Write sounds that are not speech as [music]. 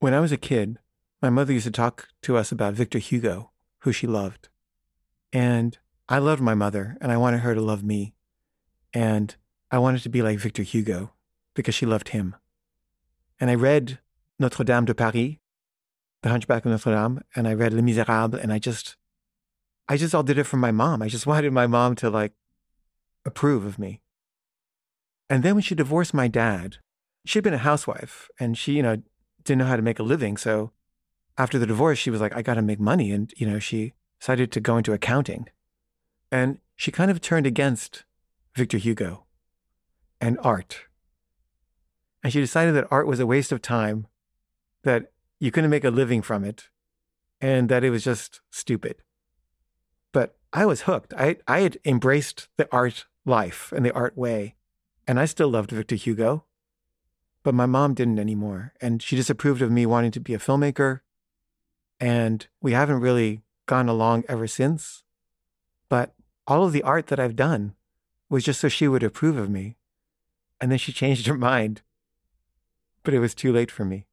When I was a kid, my mother used to talk to us about Victor Hugo, who she loved. And I loved my mother and I wanted her to love me. And I wanted to be like Victor Hugo because she loved him. And I read Notre Dame de Paris, The Hunchback of Notre Dame, and I read Les Miserables, and I just, I just all did it for my mom. I just [laughs] wanted my mom to like approve of me. And then when she divorced my dad, she'd been a housewife and she, you know, didn't know how to make a living. So after the divorce, she was like, I got to make money. And, you know, she decided to go into accounting. And she kind of turned against Victor Hugo and art. And she decided that art was a waste of time, that you couldn't make a living from it, and that it was just stupid. But I was hooked. I, I had embraced the art life and the art way. And I still loved Victor Hugo. But my mom didn't anymore. And she disapproved of me wanting to be a filmmaker. And we haven't really gone along ever since. But all of the art that I've done was just so she would approve of me. And then she [laughs] changed her mind. But it was too late for me.